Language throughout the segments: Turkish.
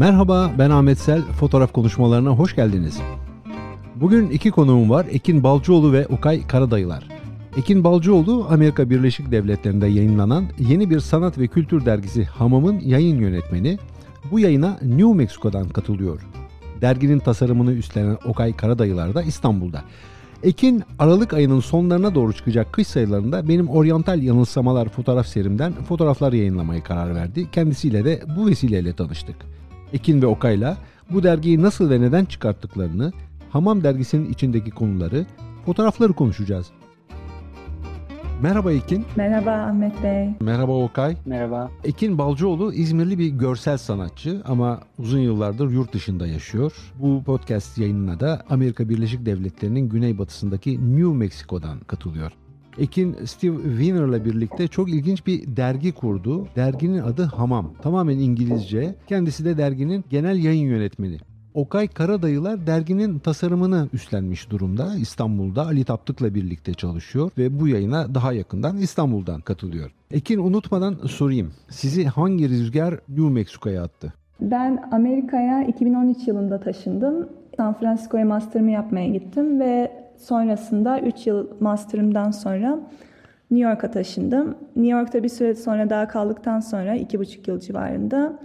Merhaba ben Ahmet Sel. Fotoğraf konuşmalarına hoş geldiniz. Bugün iki konuğum var. Ekin Balcıoğlu ve Okay Karadayılar. Ekin Balcıoğlu Amerika Birleşik Devletleri'nde yayınlanan yeni bir sanat ve kültür dergisi Hamam'ın yayın yönetmeni. Bu yayına New Mexico'dan katılıyor. Derginin tasarımını üstlenen Okay Karadayılar da İstanbul'da. Ekin Aralık ayının sonlarına doğru çıkacak kış sayılarında benim oryantal yanılsamalar fotoğraf serimden fotoğraflar yayınlamaya karar verdi. Kendisiyle de bu vesileyle tanıştık. Ekin ve Okay'la bu dergiyi nasıl ve neden çıkarttıklarını, Hamam dergisinin içindeki konuları, fotoğrafları konuşacağız. Merhaba Ekin. Merhaba Ahmet Bey. Merhaba Okay. Merhaba. Ekin Balcıoğlu İzmirli bir görsel sanatçı ama uzun yıllardır yurt dışında yaşıyor. Bu podcast yayınına da Amerika Birleşik Devletleri'nin güneybatısındaki New Mexico'dan katılıyor. Ekin Steve Wiener'la birlikte çok ilginç bir dergi kurdu. Derginin adı Hamam. Tamamen İngilizce. Kendisi de derginin genel yayın yönetmeni. Okay Karadayılar derginin tasarımını üstlenmiş durumda. İstanbul'da Ali Taptık'la birlikte çalışıyor ve bu yayına daha yakından İstanbul'dan katılıyor. Ekin unutmadan sorayım. Sizi hangi rüzgar New Mexico'ya attı? Ben Amerika'ya 2013 yılında taşındım. San Francisco'ya master'ımı yapmaya gittim ve sonrasında 3 yıl master'ımdan sonra New York'a taşındım. New York'ta bir süre sonra daha kaldıktan sonra 2,5 yıl civarında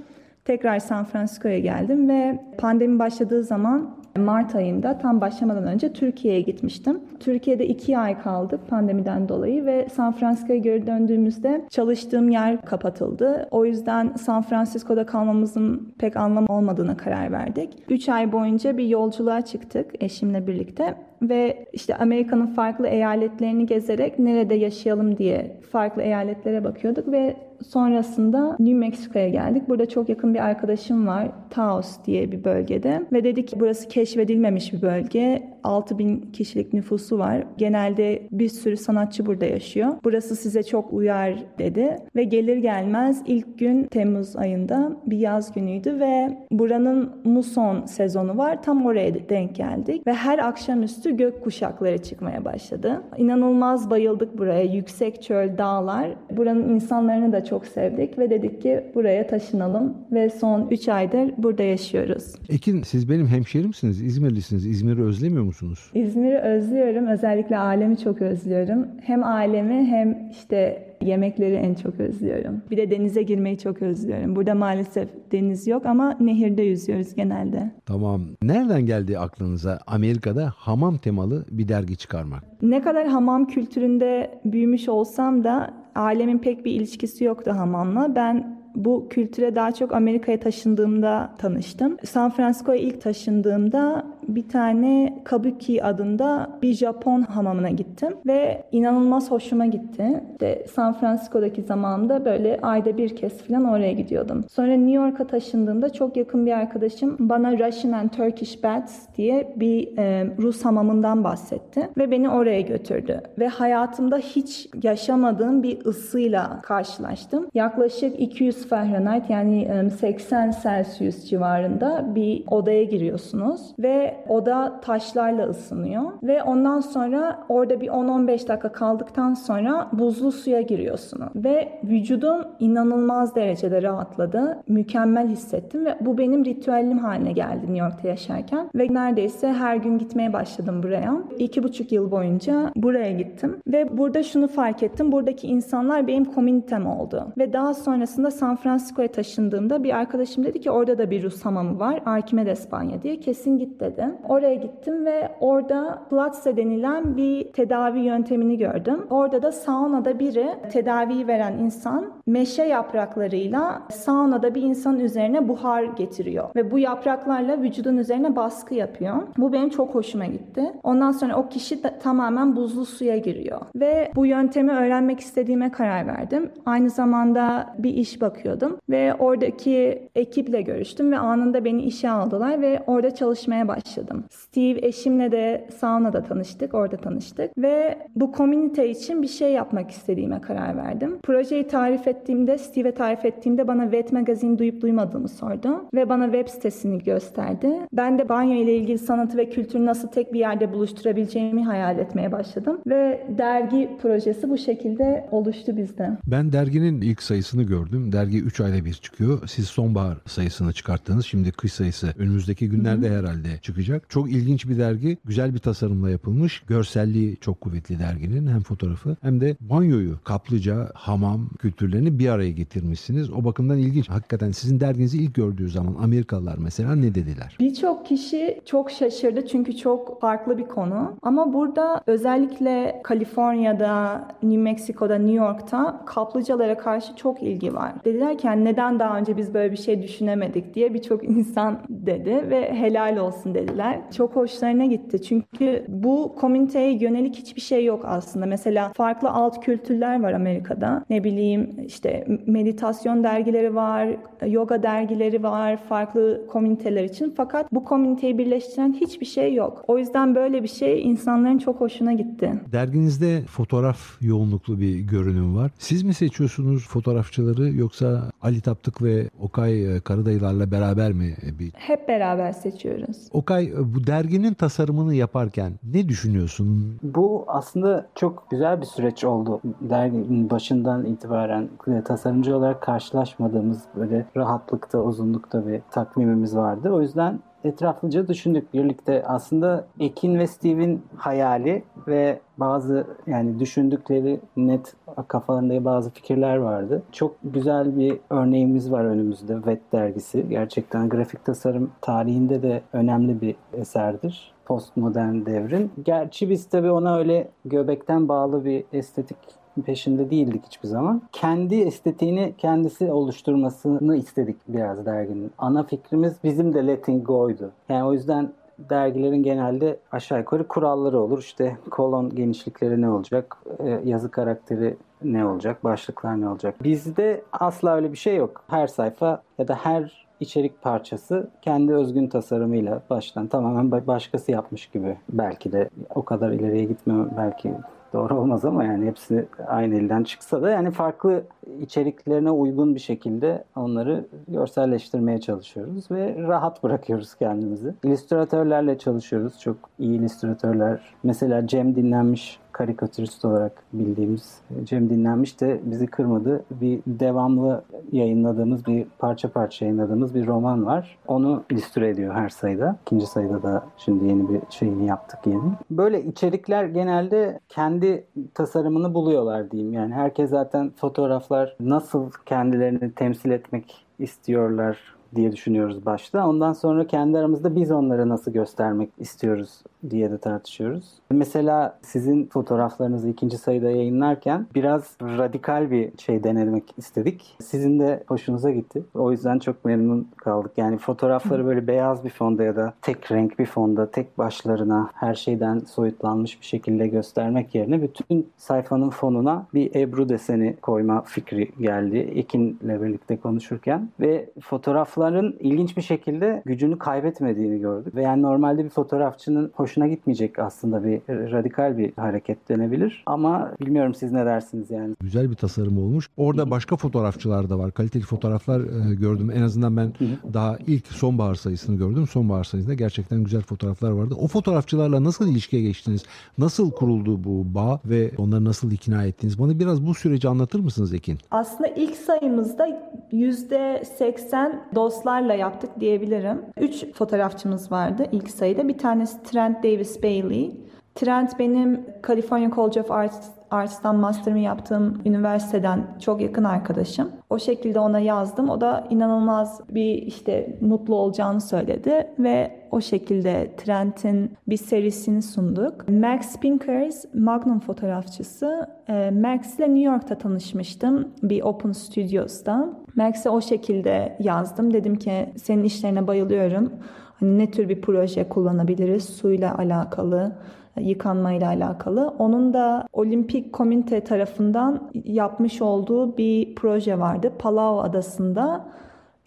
tekrar San Francisco'ya geldim ve pandemi başladığı zaman Mart ayında tam başlamadan önce Türkiye'ye gitmiştim. Türkiye'de iki ay kaldık pandemiden dolayı ve San Francisco'ya geri döndüğümüzde çalıştığım yer kapatıldı. O yüzden San Francisco'da kalmamızın pek anlamı olmadığına karar verdik. Üç ay boyunca bir yolculuğa çıktık eşimle birlikte ve işte Amerika'nın farklı eyaletlerini gezerek nerede yaşayalım diye farklı eyaletlere bakıyorduk ve sonrasında New Mexico'ya geldik. Burada çok yakın bir arkadaşım var. Taos diye bir bölgede ve dedik ki burası keşfedilmemiş bir bölge. 6000 kişilik nüfusu var. Genelde bir sürü sanatçı burada yaşıyor. Burası size çok uyar dedi ve gelir gelmez ilk gün Temmuz ayında bir yaz günüydü ve buranın muson sezonu var. Tam oraya denk geldik ve her akşamüstü gök kuşakları çıkmaya başladı. İnanılmaz bayıldık buraya. Yüksek çöl, dağlar. Buranın insanlarını da çok sevdik ve dedik ki buraya taşınalım ve son 3 aydır burada yaşıyoruz. Ekin siz benim hemşerimsiniz, İzmirlisiniz. İzmir'i özlemiyor musunuz? İzmir'i özlüyorum. Özellikle alemi çok özlüyorum. Hem alemi hem işte yemekleri en çok özlüyorum. Bir de denize girmeyi çok özlüyorum. Burada maalesef deniz yok ama nehirde yüzüyoruz genelde. Tamam. Nereden geldi aklınıza Amerika'da hamam temalı bir dergi çıkarmak? Ne kadar hamam kültüründe büyümüş olsam da alemin pek bir ilişkisi yoktu hamamla. Ben bu kültüre daha çok Amerika'ya taşındığımda tanıştım. San Francisco'ya ilk taşındığımda bir tane Kabuki adında bir Japon hamamına gittim ve inanılmaz hoşuma gitti. İşte San Francisco'daki zamanımda böyle ayda bir kez falan oraya gidiyordum. Sonra New York'a taşındığımda çok yakın bir arkadaşım bana Russian and Turkish Baths diye bir e, Rus hamamından bahsetti ve beni oraya götürdü. Ve hayatımda hiç yaşamadığım bir ısıyla karşılaştım. Yaklaşık 200 Fahrenheit yani 80 Celsius civarında bir odaya giriyorsunuz ve oda taşlarla ısınıyor ve ondan sonra orada bir 10-15 dakika kaldıktan sonra buzlu suya giriyorsunuz ve vücudum inanılmaz derecede rahatladı. Mükemmel hissettim ve bu benim ritüelim haline geldi New York'ta yaşarken ve neredeyse her gün gitmeye başladım buraya. İki buçuk yıl boyunca buraya gittim ve burada şunu fark ettim. Buradaki insanlar benim komünitem oldu ve daha sonrasında San Francisco'ya taşındığımda bir arkadaşım dedi ki orada da bir Rus hamamı var. Arkimedes Espanya diye. Kesin git dedi. Oraya gittim ve orada Platze denilen bir tedavi yöntemini gördüm. Orada da saunada biri tedaviyi veren insan meşe yapraklarıyla saunada bir insanın üzerine buhar getiriyor. Ve bu yapraklarla vücudun üzerine baskı yapıyor. Bu benim çok hoşuma gitti. Ondan sonra o kişi de tamamen buzlu suya giriyor. Ve bu yöntemi öğrenmek istediğime karar verdim. Aynı zamanda bir iş bakıyordum. Ve oradaki ekiple görüştüm ve anında beni işe aldılar ve orada çalışmaya başladım. Steve eşimle de saunada tanıştık, orada tanıştık ve bu komünite için bir şey yapmak istediğime karar verdim. Projeyi tarif ettiğimde, Steve'e tarif ettiğimde bana Wet Magazine duyup duymadığımı sordu ve bana web sitesini gösterdi. Ben de banyo ile ilgili sanatı ve kültürü nasıl tek bir yerde buluşturabileceğimi hayal etmeye başladım ve dergi projesi bu şekilde oluştu bizde. Ben derginin ilk sayısını gördüm. Dergi dergi 3 ayda bir çıkıyor. Siz sonbahar sayısını çıkarttınız. Şimdi kış sayısı önümüzdeki günlerde Hı-hı. herhalde çıkacak. Çok ilginç bir dergi. Güzel bir tasarımla yapılmış. Görselliği çok kuvvetli derginin. Hem fotoğrafı hem de banyoyu, kaplıca, hamam kültürlerini bir araya getirmişsiniz. O bakımdan ilginç. Hakikaten sizin derginizi ilk gördüğü zaman Amerikalılar mesela ne dediler? Birçok kişi çok şaşırdı çünkü çok farklı bir konu. Ama burada özellikle Kaliforniya'da, New Mexico'da, New York'ta kaplıcalara karşı çok ilgi var. Dediler yani neden daha önce biz böyle bir şey düşünemedik diye birçok insan dedi ve helal olsun dediler. Çok hoşlarına gitti çünkü bu komüniteye yönelik hiçbir şey yok aslında. Mesela farklı alt kültürler var Amerika'da. Ne bileyim işte meditasyon dergileri var, yoga dergileri var farklı komüniteler için. Fakat bu komüniteyi birleştiren hiçbir şey yok. O yüzden böyle bir şey insanların çok hoşuna gitti. Derginizde fotoğraf yoğunluklu bir görünüm var. Siz mi seçiyorsunuz fotoğrafçıları yoksa Ali Taptık ve Okay Karadayılarla beraber mi? Bir... Hep beraber seçiyoruz. Okay bu derginin tasarımını yaparken ne düşünüyorsun? Bu aslında çok güzel bir süreç oldu. Derginin başından itibaren tasarımcı olarak karşılaşmadığımız böyle rahatlıkta, uzunlukta bir takvimimiz vardı. O yüzden etraflıca düşündük birlikte. Aslında Ekin ve Steve'in hayali ve bazı yani düşündükleri net kafalarında bazı fikirler vardı. Çok güzel bir örneğimiz var önümüzde Wet dergisi. Gerçekten grafik tasarım tarihinde de önemli bir eserdir postmodern devrin. Gerçi biz tabii ona öyle göbekten bağlı bir estetik peşinde değildik hiçbir zaman. Kendi estetiğini kendisi oluşturmasını istedik biraz derginin. Ana fikrimiz bizim de letting go'ydu. Yani o yüzden dergilerin genelde aşağı yukarı kuralları olur. İşte kolon genişlikleri ne olacak, e, yazı karakteri ne olacak, başlıklar ne olacak. Bizde asla öyle bir şey yok. Her sayfa ya da her içerik parçası kendi özgün tasarımıyla baştan tamamen başkası yapmış gibi. Belki de o kadar ileriye gitmem belki doğru olmaz ama yani hepsi aynı elden çıksa da yani farklı içeriklerine uygun bir şekilde onları görselleştirmeye çalışıyoruz ve rahat bırakıyoruz kendimizi. İllüstratörlerle çalışıyoruz. Çok iyi illüstratörler. Mesela Cem dinlenmiş karikatürist olarak bildiğimiz Cem Dinlenmiş de bizi kırmadı. Bir devamlı yayınladığımız bir parça parça yayınladığımız bir roman var. Onu illüstre ediyor her sayıda. İkinci sayıda da şimdi yeni bir şeyini yaptık yeni. Böyle içerikler genelde kendi tasarımını buluyorlar diyeyim. Yani herkes zaten fotoğraflar nasıl kendilerini temsil etmek istiyorlar diye düşünüyoruz başta. Ondan sonra kendi aramızda biz onları nasıl göstermek istiyoruz diye de tartışıyoruz. Mesela sizin fotoğraflarınızı ikinci sayıda yayınlarken biraz radikal bir şey denemek istedik. Sizin de hoşunuza gitti. O yüzden çok memnun kaldık. Yani fotoğrafları böyle beyaz bir fonda ya da tek renk bir fonda tek başlarına her şeyden soyutlanmış bir şekilde göstermek yerine bütün sayfanın fonuna bir Ebru deseni koyma fikri geldi. Ekin'le birlikte konuşurken ve fotoğrafların ilginç bir şekilde gücünü kaybetmediğini gördük. Ve yani normalde bir fotoğrafçının hoş hoşuna gitmeyecek aslında bir radikal bir hareket denebilir. Ama bilmiyorum siz ne dersiniz yani. Güzel bir tasarım olmuş. Orada başka fotoğrafçılar da var. Kaliteli fotoğraflar e, gördüm. En azından ben daha ilk sonbahar sayısını gördüm. Sonbahar sayısında gerçekten güzel fotoğraflar vardı. O fotoğrafçılarla nasıl ilişkiye geçtiniz? Nasıl kuruldu bu bağ ve onları nasıl ikna ettiniz? Bana biraz bu süreci anlatır mısınız Ekin? Aslında ilk sayımızda %80 dostlarla yaptık diyebilirim. Üç fotoğrafçımız vardı ilk sayıda. Bir tanesi Trent Davis Bailey. Trent benim California College of Arts, Arts'tan master'ımı yaptığım üniversiteden çok yakın arkadaşım. O şekilde ona yazdım. O da inanılmaz bir işte mutlu olacağını söyledi ve o şekilde Trent'in bir serisini sunduk. Max Pinkers Magnum fotoğrafçısı. Ee, Max ile New York'ta tanışmıştım bir Open Studios'ta. Max'e o şekilde yazdım. Dedim ki senin işlerine bayılıyorum. Hani ne tür bir proje kullanabiliriz suyla alakalı, yıkanmayla alakalı. Onun da Olimpik Komite tarafından yapmış olduğu bir proje vardı. Palau Adası'nda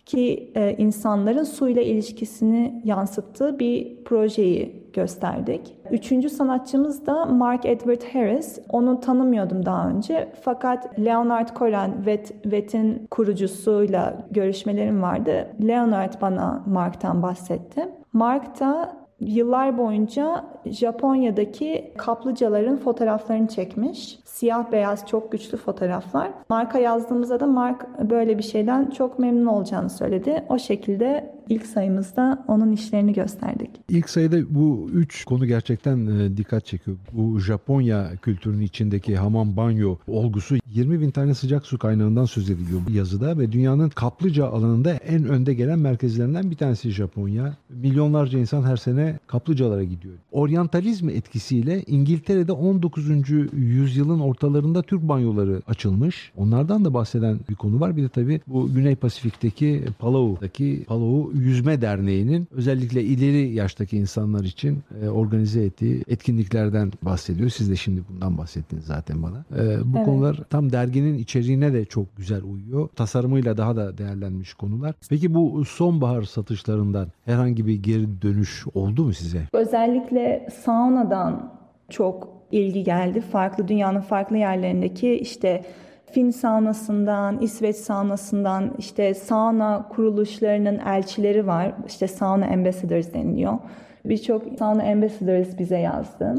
ki e, insanların suyla ilişkisini yansıttığı bir projeyi gösterdik. Üçüncü sanatçımız da Mark Edward Harris. Onu tanımıyordum daha önce. Fakat Leonard Cohen, VET'in kurucusuyla görüşmelerim vardı. Leonard bana Mark'tan bahsetti. Mark da yıllar boyunca Japonya'daki kaplıcaların fotoğraflarını çekmiş. Siyah beyaz çok güçlü fotoğraflar. Marka yazdığımızda da Mark böyle bir şeyden çok memnun olacağını söyledi. O şekilde ilk sayımızda onun işlerini gösterdik. İlk sayıda bu üç konu gerçekten e, dikkat çekiyor. Bu Japonya kültürünün içindeki hamam banyo olgusu 20 bin tane sıcak su kaynağından söz ediliyor bu yazıda ve dünyanın kaplıca alanında en önde gelen merkezlerinden bir tanesi Japonya. Milyonlarca insan her sene kaplıcalara gidiyor. Oryantalizm etkisiyle İngiltere'de 19. yüzyılın ortalarında Türk banyoları açılmış. Onlardan da bahseden bir konu var. Bir de tabii bu Güney Pasifik'teki Palau'daki Palau Yüzme Derneği'nin özellikle ileri yaştaki insanlar için e, organize ettiği etkinliklerden bahsediyor. Siz de şimdi bundan bahsettiniz zaten bana. E, bu evet. konular tam derginin içeriğine de çok güzel uyuyor. Tasarımıyla daha da değerlenmiş konular. Peki bu sonbahar satışlarından herhangi bir geri dönüş oldu mu size? Özellikle saunadan çok ilgi geldi. Farklı dünyanın farklı yerlerindeki işte Fin saunasından, İsveç saunasından işte sauna kuruluşlarının elçileri var. İşte sauna ambassadors deniliyor. Birçok sauna ambassadors bize yazdı.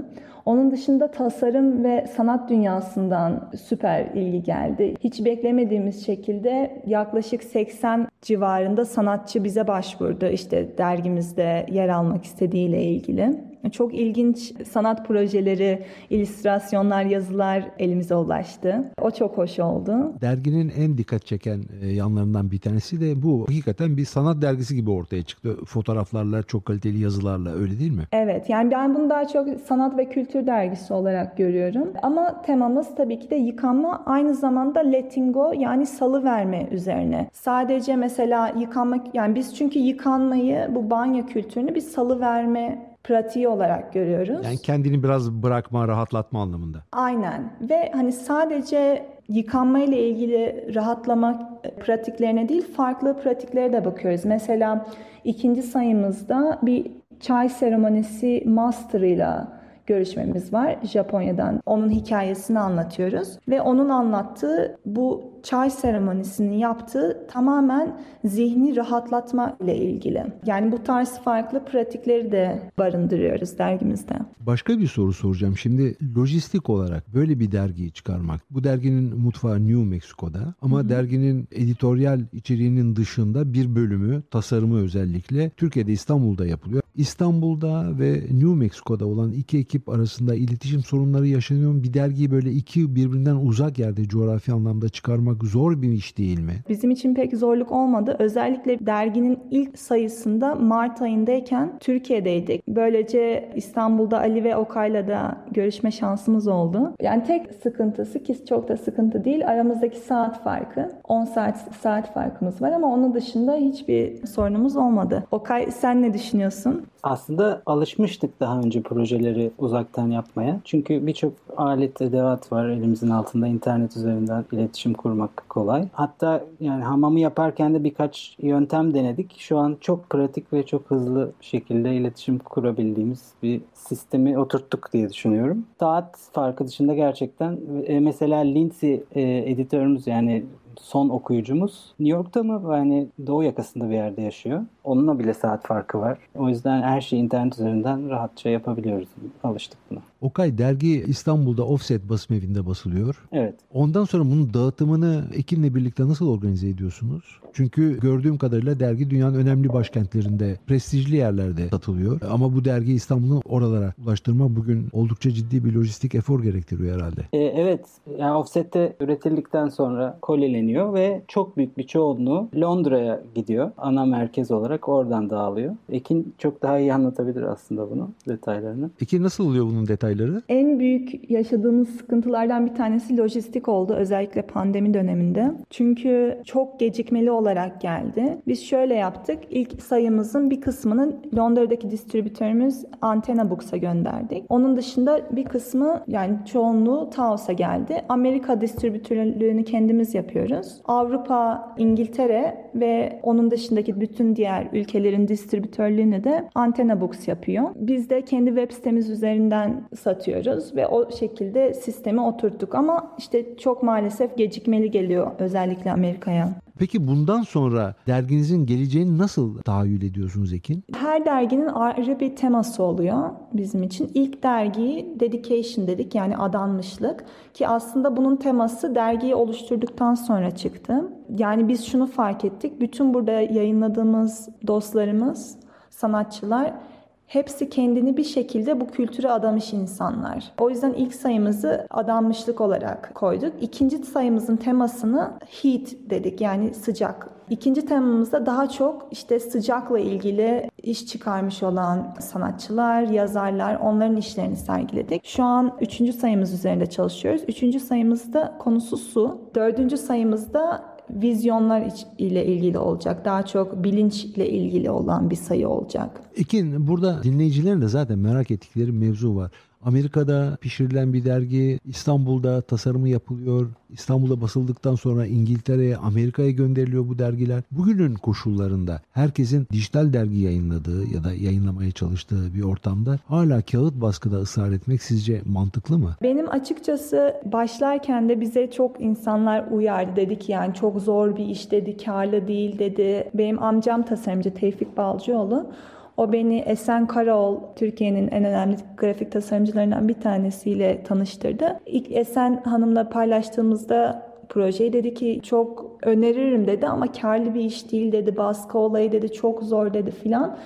Onun dışında tasarım ve sanat dünyasından süper ilgi geldi. Hiç beklemediğimiz şekilde yaklaşık 80 civarında sanatçı bize başvurdu. İşte dergimizde yer almak istediğiyle ilgili. Çok ilginç sanat projeleri, illüstrasyonlar, yazılar elimize ulaştı. O çok hoş oldu. Derginin en dikkat çeken e, yanlarından bir tanesi de bu. Hakikaten bir sanat dergisi gibi ortaya çıktı. Fotoğraflarla, çok kaliteli yazılarla öyle değil mi? Evet. Yani ben bunu daha çok sanat ve kültür dergisi olarak görüyorum. Ama temamız tabii ki de yıkanma aynı zamanda letting go yani salı verme üzerine. Sadece mesela yıkanmak yani biz çünkü yıkanmayı bu banyo kültürünü bir salı verme pratiği olarak görüyoruz. Yani kendini biraz bırakma, rahatlatma anlamında. Aynen ve hani sadece yıkanma ile ilgili rahatlama pratiklerine değil farklı pratiklere de bakıyoruz. Mesela ikinci sayımızda bir çay seremonisi master'ıyla görüşmemiz var Japonya'dan. Onun hikayesini anlatıyoruz ve onun anlattığı bu çay seremonisini yaptığı tamamen zihni rahatlatma ile ilgili. Yani bu tarz farklı pratikleri de barındırıyoruz dergimizde. Başka bir soru soracağım. Şimdi lojistik olarak böyle bir dergiyi çıkarmak. Bu derginin mutfağı New Mexico'da ama Hı-hı. derginin editoryal içeriğinin dışında bir bölümü tasarımı özellikle Türkiye'de İstanbul'da yapılıyor. İstanbul'da ve New Mexico'da olan iki ekip arasında iletişim sorunları yaşanıyor. Bir dergiyi böyle iki birbirinden uzak yerde coğrafi anlamda çıkarmak zor bir iş değil mi? Bizim için pek zorluk olmadı. Özellikle derginin ilk sayısında Mart ayındayken Türkiye'deydik. Böylece İstanbul'da Ali ve Okay'la da görüşme şansımız oldu. Yani tek sıkıntısı ki çok da sıkıntı değil aramızdaki saat farkı. 10 saat saat farkımız var ama onun dışında hiçbir sorunumuz olmadı. Okay sen ne düşünüyorsun? Aslında alışmıştık daha önce projeleri uzaktan yapmaya. Çünkü birçok alet, edevat var elimizin altında. internet üzerinden iletişim kurmak kolay. Hatta yani hamamı yaparken de birkaç yöntem denedik. Şu an çok pratik ve çok hızlı şekilde iletişim kurabildiğimiz bir sistemi oturttuk diye düşünüyorum. Saat farkı dışında gerçekten e, mesela Lindsay e, editörümüz yani son okuyucumuz New York'ta mı? Yani doğu yakasında bir yerde yaşıyor. Onunla bile saat farkı var. O yüzden her şeyi internet üzerinden rahatça yapabiliyoruz. Alıştık buna. Okay dergi İstanbul'da Offset basım evinde basılıyor. Evet. Ondan sonra bunun dağıtımını Ekin'le birlikte nasıl organize ediyorsunuz? Çünkü gördüğüm kadarıyla dergi dünyanın önemli başkentlerinde, prestijli yerlerde satılıyor. Ama bu dergi İstanbul'un oralara ulaştırma bugün oldukça ciddi bir lojistik efor gerektiriyor herhalde. E, evet. Yani Offset'te üretildikten sonra koleleniyor ve çok büyük bir çoğunluğu Londra'ya gidiyor. Ana merkez olarak oradan dağılıyor. Ekin çok daha iyi anlatabilir aslında bunu, detaylarını. Ekin nasıl oluyor bunun detayları? En büyük yaşadığımız sıkıntılardan bir tanesi lojistik oldu. Özellikle pandemi döneminde. Çünkü çok gecikmeli olarak geldi. Biz şöyle yaptık. İlk sayımızın bir kısmını Londra'daki distribütörümüz Antena Books'a gönderdik. Onun dışında bir kısmı yani çoğunluğu Taos'a geldi. Amerika distribütörlüğünü kendimiz yapıyoruz. Avrupa, İngiltere ve onun dışındaki bütün diğer ülkelerin distribütörlüğünü de Antena Books yapıyor. Biz de kendi web sitemiz üzerinden satıyoruz ve o şekilde sistemi oturttuk ama işte çok maalesef gecikmeli geliyor özellikle Amerika'ya. Peki bundan sonra derginizin geleceğini nasıl tahayyül ediyorsunuz Ekin? Her derginin ayrı bir teması oluyor bizim için. İlk dergiyi dedication dedik yani adanmışlık ki aslında bunun teması dergiyi oluşturduktan sonra çıktı. Yani biz şunu fark ettik. Bütün burada yayınladığımız dostlarımız, sanatçılar Hepsi kendini bir şekilde bu kültüre adamış insanlar. O yüzden ilk sayımızı adanmışlık olarak koyduk. İkinci sayımızın temasını heat dedik yani sıcak. İkinci temamızda daha çok işte sıcakla ilgili iş çıkarmış olan sanatçılar, yazarlar onların işlerini sergiledik. Şu an üçüncü sayımız üzerinde çalışıyoruz. Üçüncü sayımızda konusu su. Dördüncü sayımızda vizyonlar ile ilgili olacak. Daha çok bilinç ile ilgili olan bir sayı olacak. Ekin burada dinleyicilerin de zaten merak ettikleri mevzu var. Amerika'da pişirilen bir dergi İstanbul'da tasarımı yapılıyor. İstanbul'da basıldıktan sonra İngiltere'ye, Amerika'ya gönderiliyor bu dergiler. Bugünün koşullarında herkesin dijital dergi yayınladığı ya da yayınlamaya çalıştığı bir ortamda hala kağıt baskıda ısrar etmek sizce mantıklı mı? Benim açıkçası başlarken de bize çok insanlar uyardı. Dedi ki yani çok zor bir iş dedi, karlı değil dedi. Benim amcam tasarımcı Tevfik Balcıoğlu. O beni Esen Karaoğlu, Türkiye'nin en önemli grafik tasarımcılarından bir tanesiyle tanıştırdı. İlk Esen Hanım'la paylaştığımızda projeyi dedi ki çok öneririm dedi ama karlı bir iş değil dedi. Baskı olayı dedi çok zor dedi filan.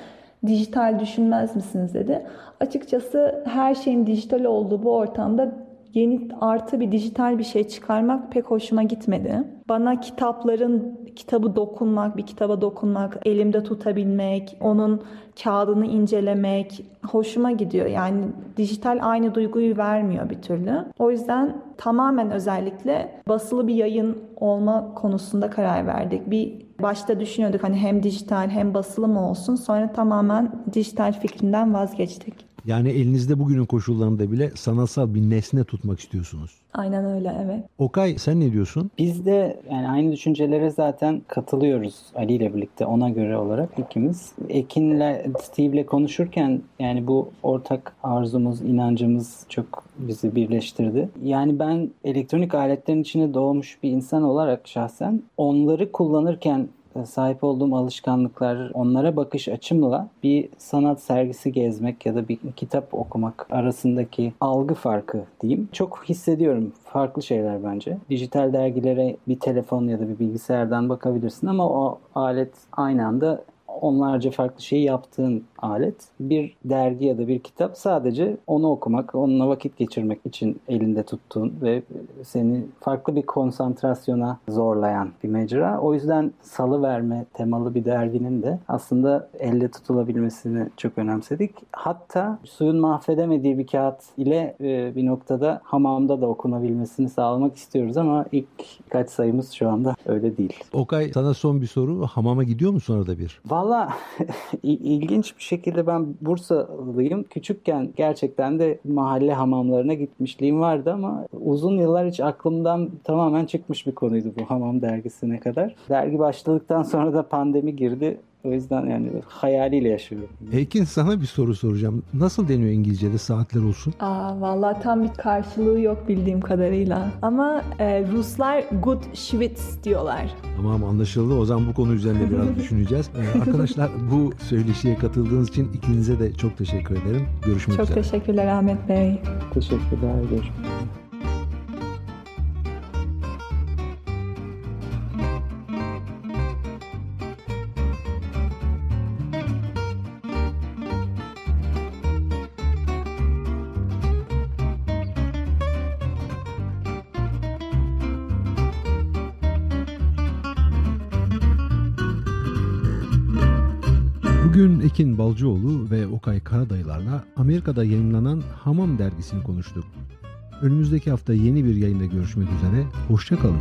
Dijital düşünmez misiniz dedi. Açıkçası her şeyin dijital olduğu bu ortamda yeni artı bir dijital bir şey çıkarmak pek hoşuma gitmedi. Bana kitapların kitabı dokunmak, bir kitaba dokunmak, elimde tutabilmek, onun kağıdını incelemek hoşuma gidiyor. Yani dijital aynı duyguyu vermiyor bir türlü. O yüzden tamamen özellikle basılı bir yayın olma konusunda karar verdik. Bir başta düşünüyorduk hani hem dijital hem basılı mı olsun. Sonra tamamen dijital fikrinden vazgeçtik. Yani elinizde bugünün koşullarında bile sanatsal bir nesne tutmak istiyorsunuz. Aynen öyle evet. Okay sen ne diyorsun? Biz de yani aynı düşüncelere zaten katılıyoruz Ali ile birlikte ona göre olarak ikimiz. Ekin'le Steve'le konuşurken yani bu ortak arzumuz, inancımız çok bizi birleştirdi. Yani ben elektronik aletlerin içine doğmuş bir insan olarak şahsen onları kullanırken sahip olduğum alışkanlıklar, onlara bakış açımla bir sanat sergisi gezmek ya da bir kitap okumak arasındaki algı farkı diyeyim. Çok hissediyorum. Farklı şeyler bence. Dijital dergilere bir telefon ya da bir bilgisayardan bakabilirsin ama o alet aynı anda onlarca farklı şeyi yaptığın alet. Bir dergi ya da bir kitap sadece onu okumak, onunla vakit geçirmek için elinde tuttuğun ve seni farklı bir konsantrasyona zorlayan bir mecra. O yüzden salı verme temalı bir derginin de aslında elle tutulabilmesini çok önemsedik. Hatta suyun mahvedemediği bir kağıt ile e, bir noktada hamamda da okunabilmesini sağlamak istiyoruz ama ilk kaç sayımız şu anda öyle değil. Okay sana son bir soru. Hamama gidiyor musun arada bir? Valla ilginç bir şekilde ben Bursalıyım. Küçükken gerçekten de mahalle hamamlarına gitmişliğim vardı ama uzun yıllar hiç aklımdan tamamen çıkmış bir konuydu bu hamam dergisine kadar. Dergi başladıktan sonra da pandemi girdi. O yüzden yani hayaliyle yaşıyorum. Ekin sana bir soru soracağım. Nasıl deniyor İngilizce'de saatler olsun? Aa, vallahi tam bir karşılığı yok bildiğim kadarıyla. Ama e, Ruslar gut Schwitz diyorlar. Tamam anlaşıldı. O zaman bu konu üzerinde biraz düşüneceğiz. Ee, arkadaşlar bu söyleşiye katıldığınız için ikinize de çok teşekkür ederim. Görüşmek çok üzere. Çok teşekkürler Ahmet Bey. Teşekkürler. Görüşmek üzere. Balcıoğlu ve Okay Karadayılar'la Amerika'da yayınlanan Hamam dergisini konuştuk. Önümüzdeki hafta yeni bir yayında görüşmek üzere, hoşçakalın.